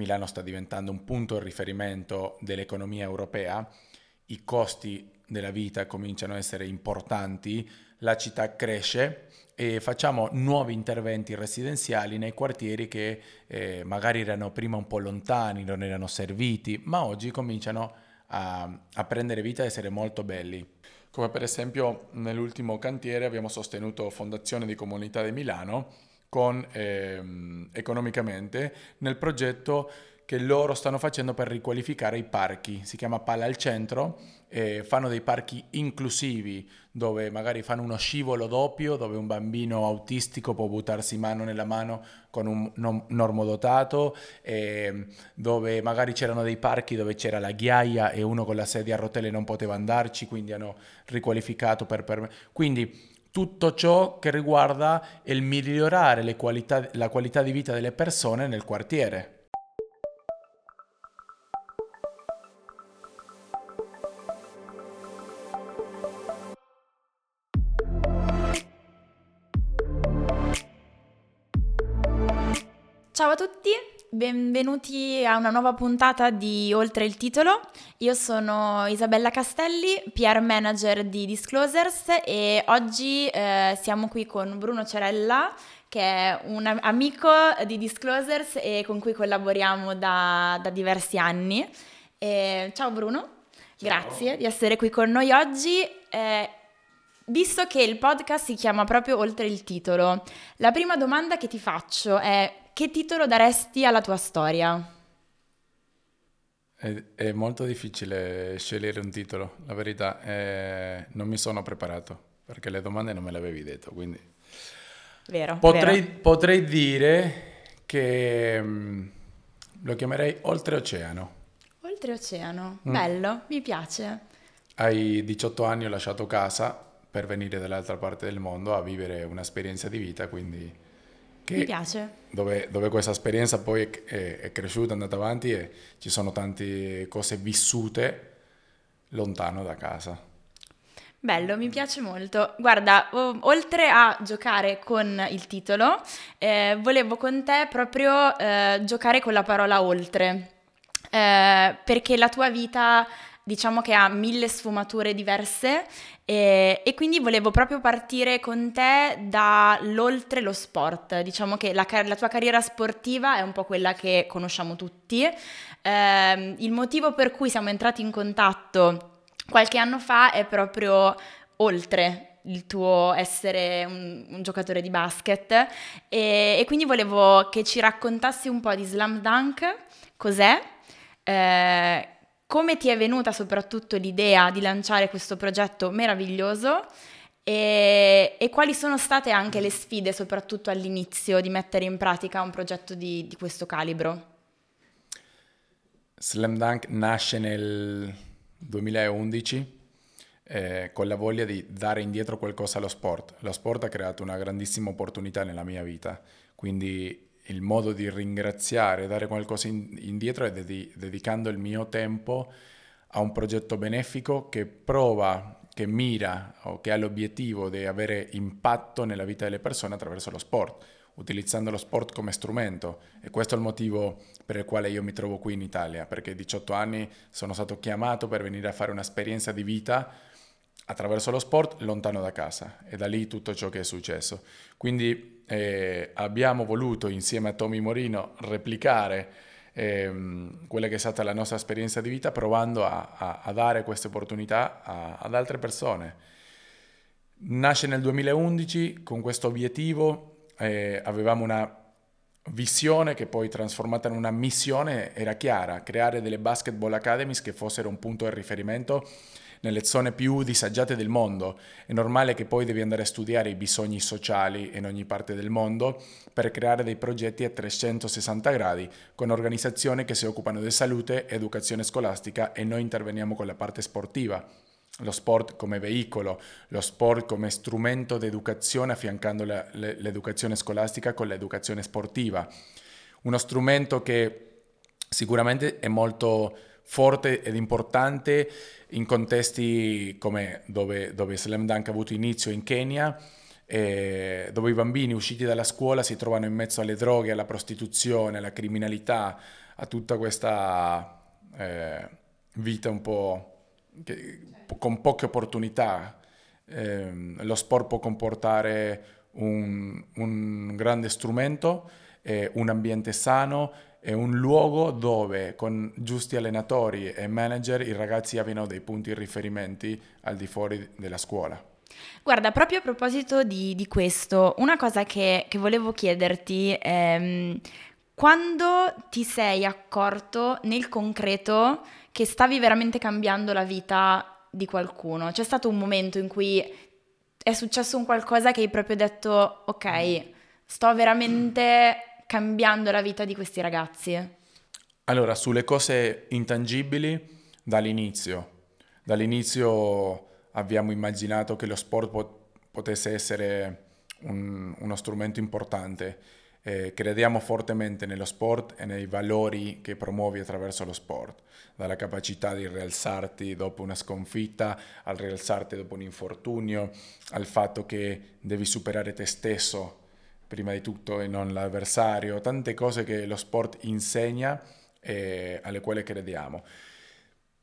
Milano sta diventando un punto di riferimento dell'economia europea, i costi della vita cominciano a essere importanti, la città cresce e facciamo nuovi interventi residenziali nei quartieri che eh, magari erano prima un po' lontani, non erano serviti, ma oggi cominciano a, a prendere vita e essere molto belli. Come per esempio nell'ultimo cantiere abbiamo sostenuto Fondazione di Comunità di Milano con ehm, economicamente nel progetto che loro stanno facendo per riqualificare i parchi. Si chiama Palla al Centro, eh, fanno dei parchi inclusivi dove magari fanno uno scivolo doppio, dove un bambino autistico può buttarsi mano nella mano con un normodotato, eh, dove magari c'erano dei parchi dove c'era la ghiaia e uno con la sedia a rotelle non poteva andarci, quindi hanno riqualificato per... per... Quindi tutto ciò che riguarda il migliorare qualità, la qualità di vita delle persone nel quartiere. Ciao a tutti, benvenuti a una nuova puntata di Oltre il titolo. Io sono Isabella Castelli, PR manager di Disclosers e oggi eh, siamo qui con Bruno Cerella che è un amico di Disclosers e con cui collaboriamo da, da diversi anni. E, ciao Bruno, ciao. grazie di essere qui con noi oggi. Eh, Visto che il podcast si chiama proprio Oltre il titolo, la prima domanda che ti faccio è che titolo daresti alla tua storia? È, è molto difficile scegliere un titolo, la verità, è... non mi sono preparato perché le domande non me le avevi detto, quindi... Vero. Potrei, vero. potrei dire che mm, lo chiamerei Oltreoceano. Oltreoceano, mm. bello, mi piace. Hai 18 anni, ho lasciato casa per venire dall'altra parte del mondo a vivere un'esperienza di vita, quindi... Mi piace. Dove, dove, questa esperienza poi è, è, cresciuta, è andata avanti e ci sono tante cose vissute lontano da casa. Bello, mi piace molto. Guarda, oltre a giocare con il titolo, eh, volevo con te proprio eh, giocare con la parola oltre, eh, perché la tua vita diciamo che ha mille sfumature diverse e, e, quindi volevo proprio partire con te dall'oltre lo sport. Diciamo che la, la, tua carriera sportiva è un po' quella che conosciamo tutti. Eh, il motivo per cui siamo entrati in contatto qualche anno fa è proprio oltre il tuo essere un, un giocatore di basket e, e, quindi volevo che ci raccontassi un po' di Slam Dunk, cos'è, eh, come ti è venuta soprattutto l'idea di lanciare questo progetto meraviglioso e, e, quali sono state anche le sfide, soprattutto all'inizio, di mettere in pratica un progetto di, di questo calibro? Slam Dunk nasce nel 2011 eh, con la voglia di dare indietro qualcosa allo sport. Lo sport ha creato una grandissima opportunità nella mia vita, quindi il modo di ringraziare, dare qualcosa in, indietro è dedi- dedicando il mio tempo a un progetto benefico che prova, che mira o che ha l'obiettivo di avere impatto nella vita delle persone attraverso lo sport, utilizzando lo sport come strumento. E questo è il motivo per il quale io mi trovo qui in Italia, perché a 18 anni sono stato chiamato per venire a fare un'esperienza di vita attraverso lo sport lontano da casa e da lì tutto ciò che è successo. Quindi eh, abbiamo voluto insieme a Tommy Morino replicare ehm, quella che è stata la nostra esperienza di vita provando a, a, a dare queste opportunità a, ad altre persone. Nasce nel 2011 con questo obiettivo, eh, avevamo una visione che poi trasformata in una missione era chiara, creare delle basketball academies che fossero un punto di riferimento nelle zone più disagiate del mondo. È normale che poi devi andare a studiare i bisogni sociali in ogni parte del mondo per creare dei progetti a 360 gradi con organizzazioni che si occupano di salute, educazione scolastica e noi interveniamo con la parte sportiva lo sport come veicolo, lo sport come strumento di educazione affiancando la, le, l'educazione scolastica con l'educazione sportiva. Uno strumento che sicuramente è molto forte ed importante in contesti come dove, dove Slam Dunk ha avuto inizio in Kenya, eh, dove i bambini usciti dalla scuola si trovano in mezzo alle droghe, alla prostituzione, alla criminalità, a tutta questa eh, vita un po' che, con poche opportunità. Eh, lo sport può comportare un, un grande strumento, eh, un ambiente sano e un luogo dove con giusti allenatori e manager i ragazzi abbiano dei punti di riferimento al di fuori della scuola. Guarda, proprio a proposito di, di questo, una cosa che, che volevo chiederti è ehm, quando ti sei accorto nel concreto che stavi veramente cambiando la vita di qualcuno? C'è stato un momento in cui è successo un qualcosa che hai proprio detto, ok, sto veramente cambiando la vita di questi ragazzi? Allora, sulle cose intangibili, dall'inizio. Dall'inizio abbiamo immaginato che lo sport pot- potesse essere un, uno strumento importante. Eh, crediamo fortemente nello sport e nei valori che promuovi attraverso lo sport, dalla capacità di rialzarti dopo una sconfitta, al rialzarti dopo un infortunio, al fatto che devi superare te stesso prima di tutto e non l'avversario, tante cose che lo sport insegna e alle quali crediamo.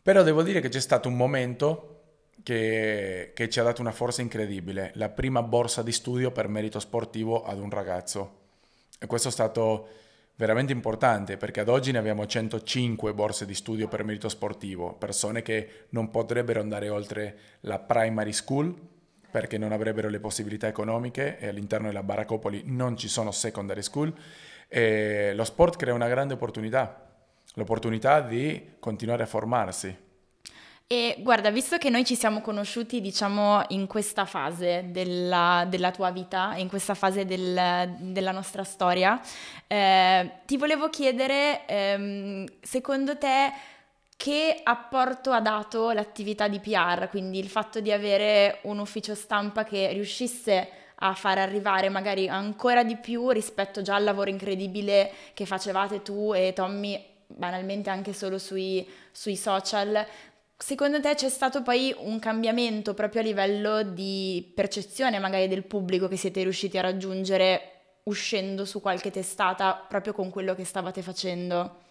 Però devo dire che c'è stato un momento che, che, ci ha dato una forza incredibile, la prima borsa di studio per merito sportivo ad un ragazzo. E questo è stato veramente importante perché ad oggi ne abbiamo 105 borse di studio per merito sportivo, persone che non potrebbero andare oltre la primary school perché non avrebbero le possibilità economiche e all'interno della Baracopoli non ci sono secondary school. E lo sport crea una grande opportunità, l'opportunità di continuare a formarsi e guarda, visto che noi ci siamo conosciuti, diciamo, in questa fase della, della tua vita, in questa fase del, della nostra storia, eh, ti volevo chiedere, ehm, secondo te, che apporto ha dato l'attività di PR, quindi il fatto di avere un ufficio stampa che riuscisse a far arrivare magari ancora di più rispetto già al lavoro incredibile che facevate tu e Tommy banalmente anche solo sui, sui social, Secondo te c'è stato poi un cambiamento proprio a livello di percezione magari del pubblico che siete riusciti a raggiungere uscendo su qualche testata proprio con quello che stavate facendo?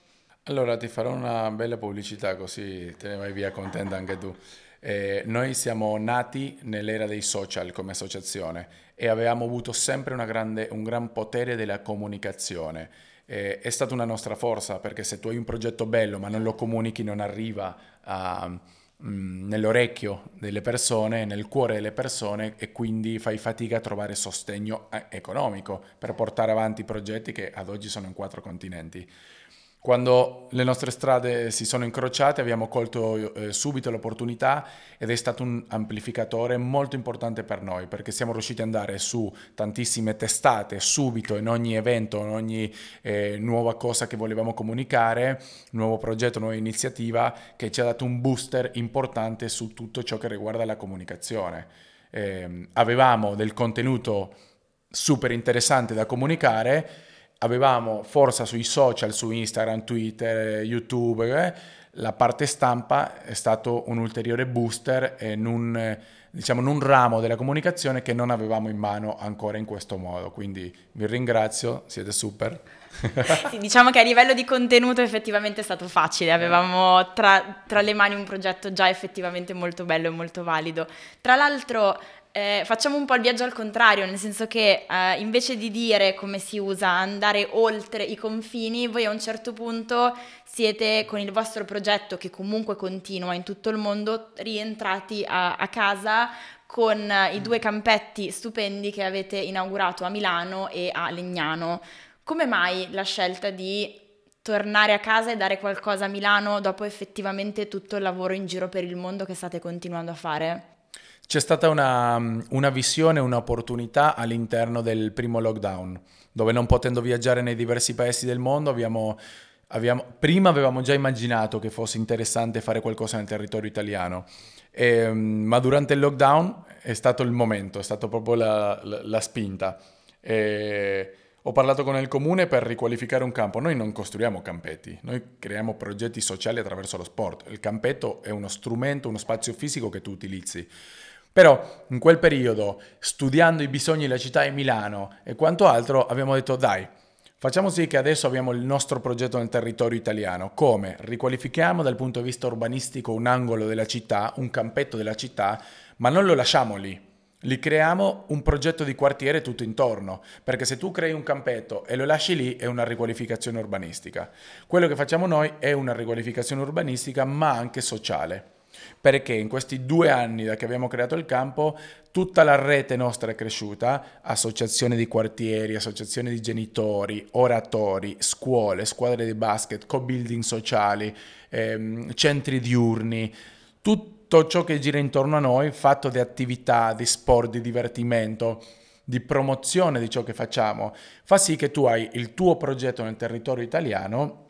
Allora ti farò una bella pubblicità così te ne vai via contenta anche tu. Eh, noi siamo nati nell'era dei social come associazione e avevamo avuto sempre grande, un gran potere della comunicazione eh, è stata una nostra forza perché se tu hai un progetto bello ma non lo comunichi non arriva a, mm, nell'orecchio delle persone, nel cuore delle persone e quindi fai fatica a trovare sostegno eh, economico per portare avanti progetti che ad oggi sono in quattro continenti. Quando le nostre strade si sono incrociate abbiamo colto eh, subito l'opportunità ed è stato un amplificatore molto importante per noi perché siamo riusciti ad andare su tantissime testate subito in ogni evento, in ogni eh, nuova cosa che volevamo comunicare, nuovo progetto, nuova iniziativa che ci ha dato un booster importante su tutto ciò che riguarda la comunicazione. Eh, avevamo del contenuto super interessante da comunicare avevamo forza sui social, su Instagram, Twitter, YouTube, eh, la parte stampa è stato un ulteriore booster in un, diciamo, in un ramo della comunicazione che non avevamo in mano ancora in questo modo. Quindi vi ringrazio, siete super. sì, diciamo che a livello di contenuto effettivamente è stato facile, avevamo tra, tra, le mani un progetto già effettivamente molto bello e molto valido. Tra l'altro eh, facciamo un po' il viaggio al contrario, nel senso che eh, invece di dire come si usa andare oltre i confini, voi a un certo punto siete con il vostro progetto che comunque continua in tutto il mondo, rientrati a, a casa con i due campetti stupendi che avete inaugurato a Milano e a Legnano. Come mai la scelta di tornare a casa e dare qualcosa a Milano dopo effettivamente tutto il lavoro in giro per il mondo che state continuando a fare? C'è stata una, una visione, un'opportunità all'interno del primo lockdown, dove non potendo viaggiare nei diversi paesi del mondo abbiamo, abbiamo, prima avevamo già immaginato che fosse interessante fare qualcosa nel territorio italiano, e, ehm, ma durante il lockdown è stato il momento, è stata proprio la, la, la spinta. E ho parlato con il comune per riqualificare un campo. Noi non costruiamo campetti, noi creiamo progetti sociali attraverso lo sport. Il campetto è uno strumento, uno spazio fisico che tu utilizzi. Però in quel periodo, studiando i bisogni della città di Milano e quanto altro, abbiamo detto dai, Facciamo sì che adesso abbiamo il nostro progetto nel territorio italiano. Come? Riqualifichiamo dal punto di vista urbanistico un angolo della città, un campetto della città, ma non lo lasciamo lì. Li creiamo un progetto di quartiere tutto intorno, perché se tu crei un campetto e lo lasci lì è una riqualificazione urbanistica. Quello che facciamo noi è una riqualificazione urbanistica, ma anche sociale perché in questi due anni da che abbiamo creato il campo tutta la rete nostra è cresciuta, associazioni di quartieri, associazioni di genitori, oratori, scuole, squadre di basket, co-building sociali, ehm, centri diurni, tutto ciò che gira intorno a noi, fatto di attività, di sport, di divertimento, di promozione di ciò che facciamo, fa sì che tu hai il tuo progetto nel territorio italiano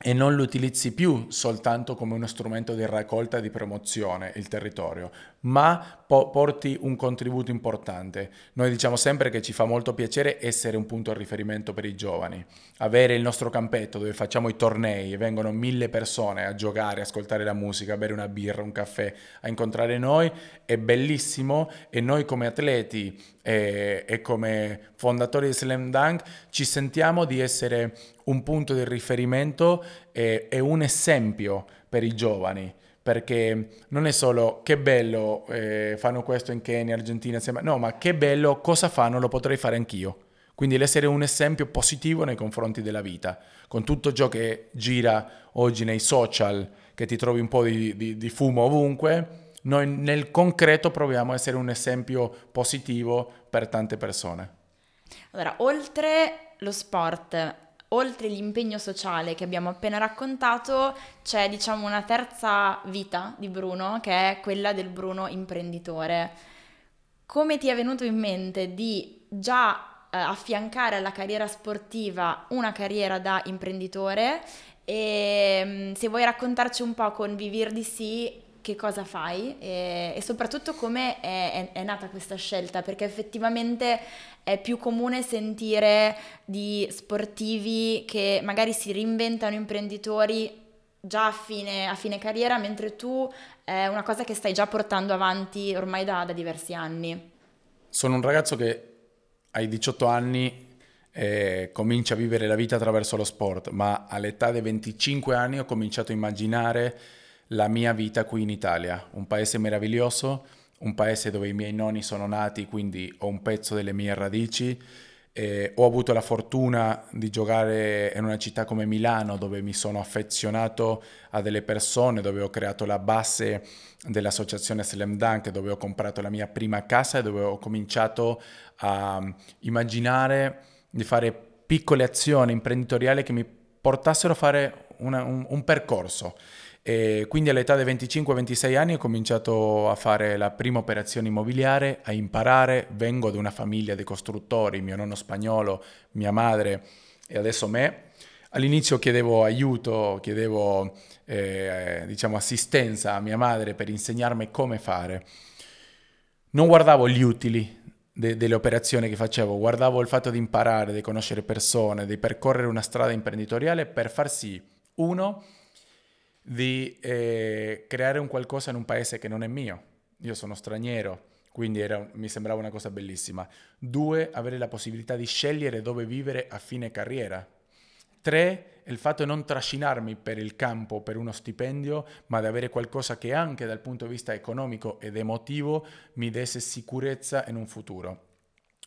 e non lo utilizzi più soltanto come uno strumento di raccolta e di promozione il territorio, ma po- porti un contributo importante. Noi diciamo sempre che ci fa molto piacere essere un punto di riferimento per i giovani, avere il nostro campetto dove facciamo i tornei e vengono mille persone a giocare, ascoltare la musica, a bere una birra, un caffè, a incontrare noi, è bellissimo e noi come atleti e, e come fondatori di Slam Dunk ci sentiamo di essere un punto di riferimento e, e un esempio per i giovani perché non è solo che bello eh, fanno questo in Kenya, Argentina, no, ma che bello cosa fanno, lo potrei fare anch'io. Quindi l'essere un esempio positivo nei confronti della vita, con tutto ciò che gira oggi nei social, che ti trovi un po' di, di, di fumo ovunque, noi nel concreto proviamo a essere un esempio positivo per tante persone. Allora, oltre lo sport, oltre l'impegno sociale che abbiamo appena raccontato, c'è diciamo una terza vita di Bruno, che è quella del Bruno imprenditore. Come ti è venuto in mente di già eh, affiancare alla carriera sportiva una carriera da imprenditore? E mm, se vuoi raccontarci un po' con Vivir di sì che cosa fai e, e soprattutto come è, è, è, nata questa scelta, perché effettivamente è più comune sentire di sportivi che magari si reinventano imprenditori già a fine, a fine carriera, mentre tu è una cosa che stai già portando avanti ormai da, da diversi anni. Sono un ragazzo che ai 18 anni eh, comincia a vivere la vita attraverso lo sport, ma all'età dei 25 anni ho cominciato a immaginare la mia vita qui in Italia, un paese meraviglioso, un paese dove i miei nonni sono nati, quindi ho un pezzo delle mie radici. Eh, ho avuto la fortuna di giocare in una città come Milano dove mi sono affezionato a delle persone, dove ho creato la base dell'associazione Slam Dunk, dove ho comprato la mia prima casa e dove ho cominciato a immaginare di fare piccole azioni imprenditoriali che mi portassero a fare una, un, un percorso. E quindi all'età dei 25-26 anni ho cominciato a fare la prima operazione immobiliare, a imparare, vengo da una famiglia di costruttori, mio nonno spagnolo, mia madre e adesso me. All'inizio chiedevo aiuto, chiedevo eh, diciamo assistenza a mia madre per insegnarmi come fare. Non guardavo gli utili de- delle operazioni che facevo, guardavo il fatto di imparare, di conoscere persone, di percorrere una strada imprenditoriale per far sì, uno, di eh, creare un qualcosa in un paese che non è mio. Io sono straniero, quindi era, mi sembrava una cosa bellissima. Due, avere la possibilità di scegliere dove vivere a fine carriera. Tre, il fatto di non trascinarmi per il campo per uno stipendio, ma di avere qualcosa che anche dal punto di vista economico ed emotivo mi desse sicurezza in un futuro.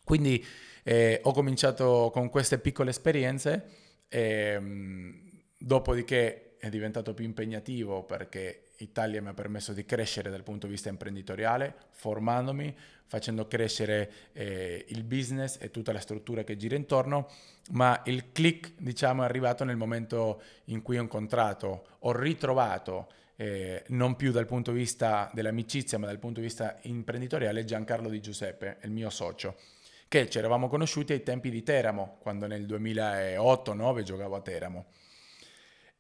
Quindi eh, ho cominciato con queste piccole esperienze, ehm, dopodiché è diventato più impegnativo perché Italia mi ha permesso di crescere dal punto di vista imprenditoriale, formandomi, facendo crescere eh, il business e tutta la struttura che gira intorno, ma il click diciamo è arrivato nel momento in cui ho incontrato, ho ritrovato eh, non più dal punto di vista dell'amicizia ma dal punto di vista imprenditoriale Giancarlo Di Giuseppe, il mio socio che ci eravamo conosciuti ai tempi di Teramo, quando nel 2008-2009 giocavo a Teramo.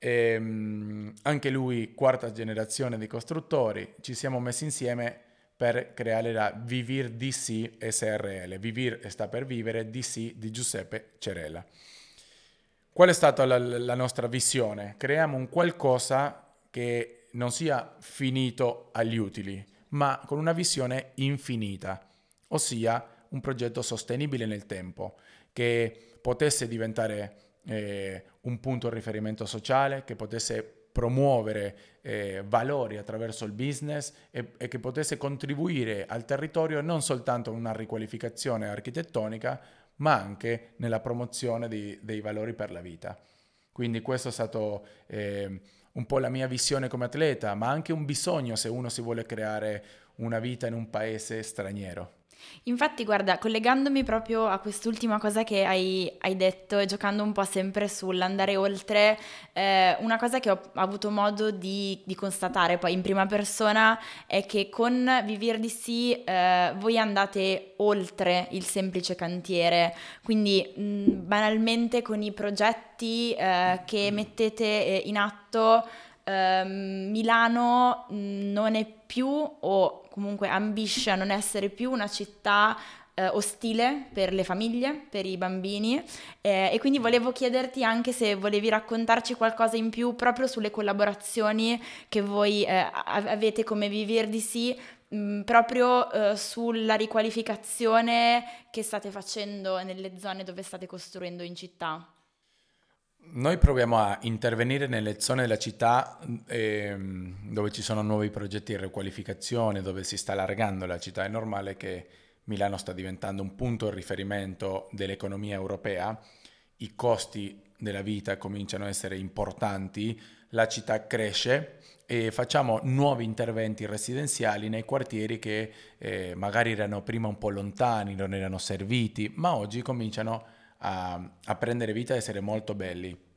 E, ehm, anche lui, quarta generazione di costruttori, ci siamo messi insieme per creare la Vivir DC SRL. Vivir sta per vivere, DC di Giuseppe Cerella. Qual è stata la, la nostra visione? Creiamo un qualcosa che non sia finito agli utili, ma con una visione infinita, ossia un progetto sostenibile nel tempo, che potesse diventare eh, un punto di riferimento sociale, che potesse promuovere eh, valori attraverso il business e, e, che potesse contribuire al territorio non soltanto in una riqualificazione architettonica, ma anche nella promozione di, dei valori per la vita. Quindi questo è stato eh, un po' la mia visione come atleta, ma anche un bisogno se uno si vuole creare una vita in un paese straniero. Infatti, guarda, collegandomi proprio a quest'ultima cosa che hai, hai detto e giocando un po' sempre sull'andare oltre, eh, una cosa che ho avuto modo di, di, constatare poi in prima persona è che con Vivir di Sì eh, voi andate oltre il semplice cantiere, quindi mh, banalmente con i progetti eh, che mettete eh, in atto. Ehm, Milano non è più o comunque ambisce a non essere più una città eh, ostile per le famiglie, per i bambini eh, e quindi volevo chiederti anche se volevi raccontarci qualcosa in più proprio sulle collaborazioni che voi eh, avete come Vivir di Sì mh, proprio eh, sulla riqualificazione che state facendo nelle zone dove state costruendo in città. Noi proviamo a intervenire nelle zone della città eh, dove ci sono nuovi progetti di riqualificazione, dove si sta allargando la città. È normale che Milano sta diventando un punto di riferimento dell'economia europea, i costi della vita cominciano a essere importanti, la città cresce e facciamo nuovi interventi residenziali nei quartieri che eh, magari erano prima un po' lontani, non erano serviti, ma oggi cominciano a a, a prendere vita e essere molto belli.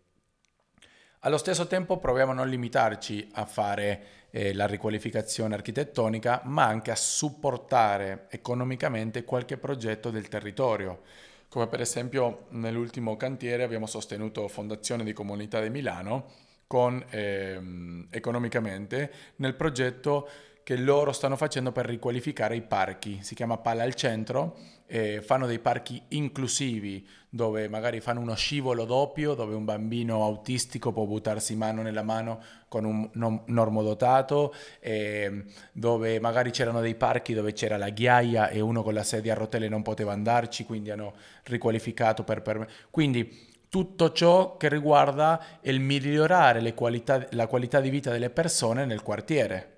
Allo stesso tempo proviamo a non limitarci a fare eh, la riqualificazione architettonica, ma anche a supportare economicamente qualche progetto del territorio. Come per esempio nell'ultimo cantiere abbiamo sostenuto Fondazione di Comunità di Milano con, ehm, economicamente nel progetto che loro stanno facendo per riqualificare i parchi. Si chiama Palla al Centro, eh, fanno dei parchi inclusivi dove magari fanno uno scivolo doppio, dove un bambino autistico può buttarsi mano nella mano con un normodotato, eh, dove magari c'erano dei parchi dove c'era la ghiaia e uno con la sedia a rotelle non poteva andarci, quindi hanno riqualificato per... per... Quindi tutto ciò che riguarda il migliorare qualità, la qualità di vita delle persone nel quartiere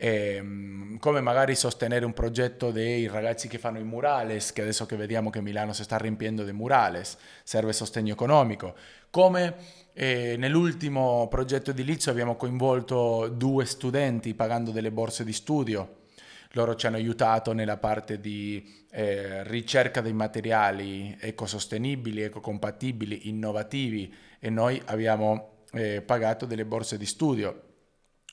eh, come magari sostenere un progetto dei ragazzi che fanno i murales, che adesso che vediamo che Milano si sta riempiendo di murales, serve sostegno economico, come eh, nell'ultimo progetto edilizio abbiamo coinvolto due studenti pagando delle borse di studio, loro ci hanno aiutato nella parte di eh, ricerca dei materiali ecosostenibili, ecocompatibili, innovativi e noi abbiamo eh, pagato delle borse di studio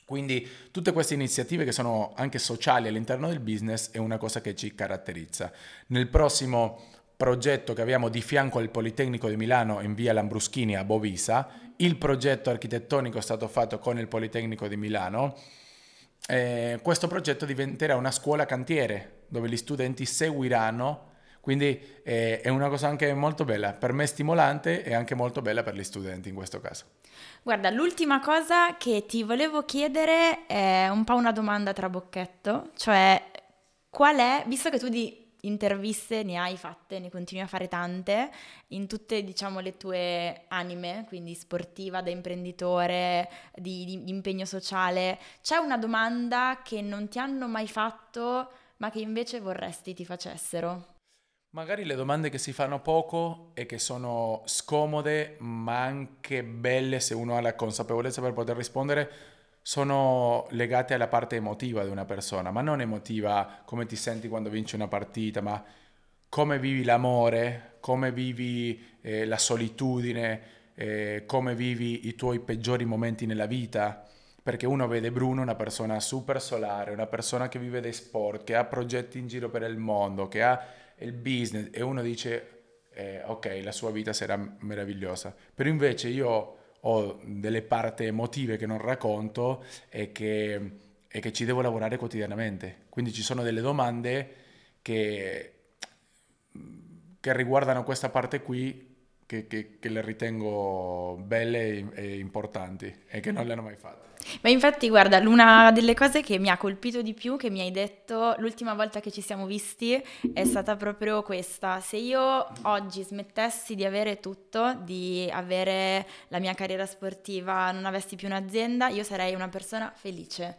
quindi tutte queste iniziative che sono anche sociali all'interno del business è una cosa che ci caratterizza. Nel prossimo progetto che abbiamo di fianco al Politecnico di Milano in via Lambruschini a Bovisa, il progetto architettonico è stato fatto con il Politecnico di Milano. Eh, questo progetto diventerà una scuola cantiere dove gli studenti seguiranno quindi eh, è una cosa anche molto bella, per me stimolante e anche molto bella per gli studenti in questo caso. Guarda, l'ultima cosa che ti volevo chiedere è un po' una domanda tra bocchetto, cioè qual è, visto che tu di interviste ne hai fatte, ne continui a fare tante, in tutte diciamo le tue anime, quindi sportiva, da imprenditore, di, di impegno sociale, c'è una domanda che non ti hanno mai fatto ma che invece vorresti ti facessero? Magari le domande che si fanno poco e che sono scomode, ma anche belle se uno ha la consapevolezza per poter rispondere, sono legate alla parte emotiva di una persona, ma non emotiva come ti senti quando vinci una partita, ma come vivi l'amore, come vivi eh, la solitudine, eh, come vivi i tuoi peggiori momenti nella vita. Perché uno vede Bruno una persona super solare, una persona che vive dei sport, che ha progetti in giro per il mondo, che ha il business e uno dice eh, ok la sua vita sarà meravigliosa. Però invece io ho delle parti emotive che non racconto e che, e che ci devo lavorare quotidianamente. Quindi ci sono delle domande che, che riguardano questa parte qui che, che, che le ritengo belle e importanti e che non le hanno mai fatte. Ma infatti, guarda, una delle cose che mi ha colpito di più, che mi hai detto l'ultima volta che ci siamo visti, è stata proprio questa. Se io oggi smettessi di avere tutto, di avere la mia carriera sportiva, non avessi più un'azienda, io sarei una persona felice.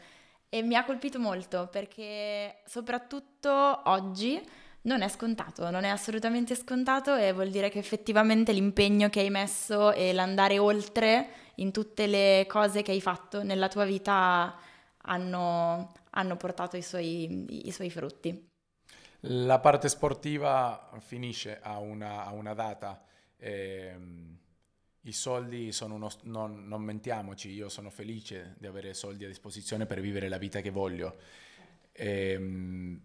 E mi ha colpito molto perché soprattutto oggi non è scontato, non è assolutamente scontato e vuol dire che effettivamente l'impegno che hai messo e l'andare oltre in tutte le cose che hai fatto nella tua vita hanno, hanno portato i suoi, i suoi, frutti. La parte sportiva finisce a una, a una data. Eh, I soldi sono uno... Non, non mentiamoci, io sono felice di avere soldi a disposizione per vivere la vita che voglio. Eh,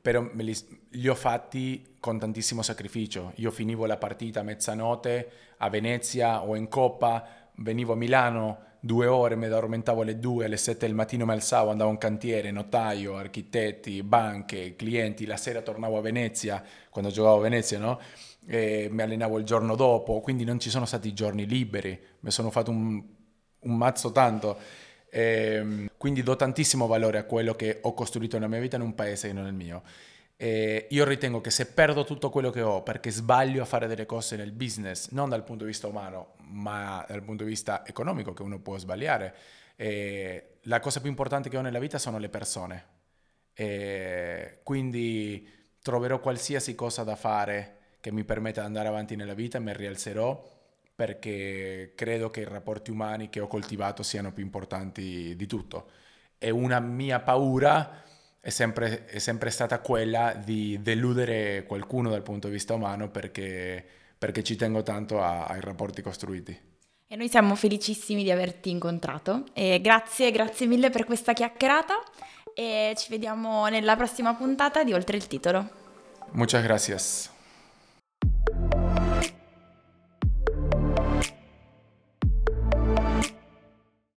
però li, li, ho fatti con tantissimo sacrificio. Io finivo la partita a mezzanotte a Venezia o in Coppa, venivo a Milano due ore, mi addormentavo alle due, alle sette del mattino mi alzavo, andavo in cantiere, notaio, architetti, banche, clienti, la sera tornavo a Venezia, quando giocavo a Venezia, no? E mi allenavo il giorno dopo, quindi non ci sono stati giorni liberi, mi sono fatto un, un mazzo tanto. E, ehm, quindi do tantissimo valore a quello che ho costruito nella mia vita in un paese che non è il mio. E io ritengo che se perdo tutto quello che ho perché sbaglio a fare delle cose nel business, non dal punto di vista umano, ma dal punto di vista economico, che uno può sbagliare, la cosa più importante che ho nella vita sono le persone. E quindi troverò qualsiasi cosa da fare che mi permetta di andare avanti nella vita, mi rialzerò perché credo che i rapporti umani che ho coltivato siano più importanti di tutto. E una mia paura è sempre, è sempre stata quella di deludere qualcuno dal punto di vista umano perché, perché ci tengo tanto a, ai rapporti costruiti. E noi siamo felicissimi di averti incontrato e grazie, grazie mille per questa chiacchierata e ci vediamo nella prossima puntata di Oltre il titolo. Muchas gracias.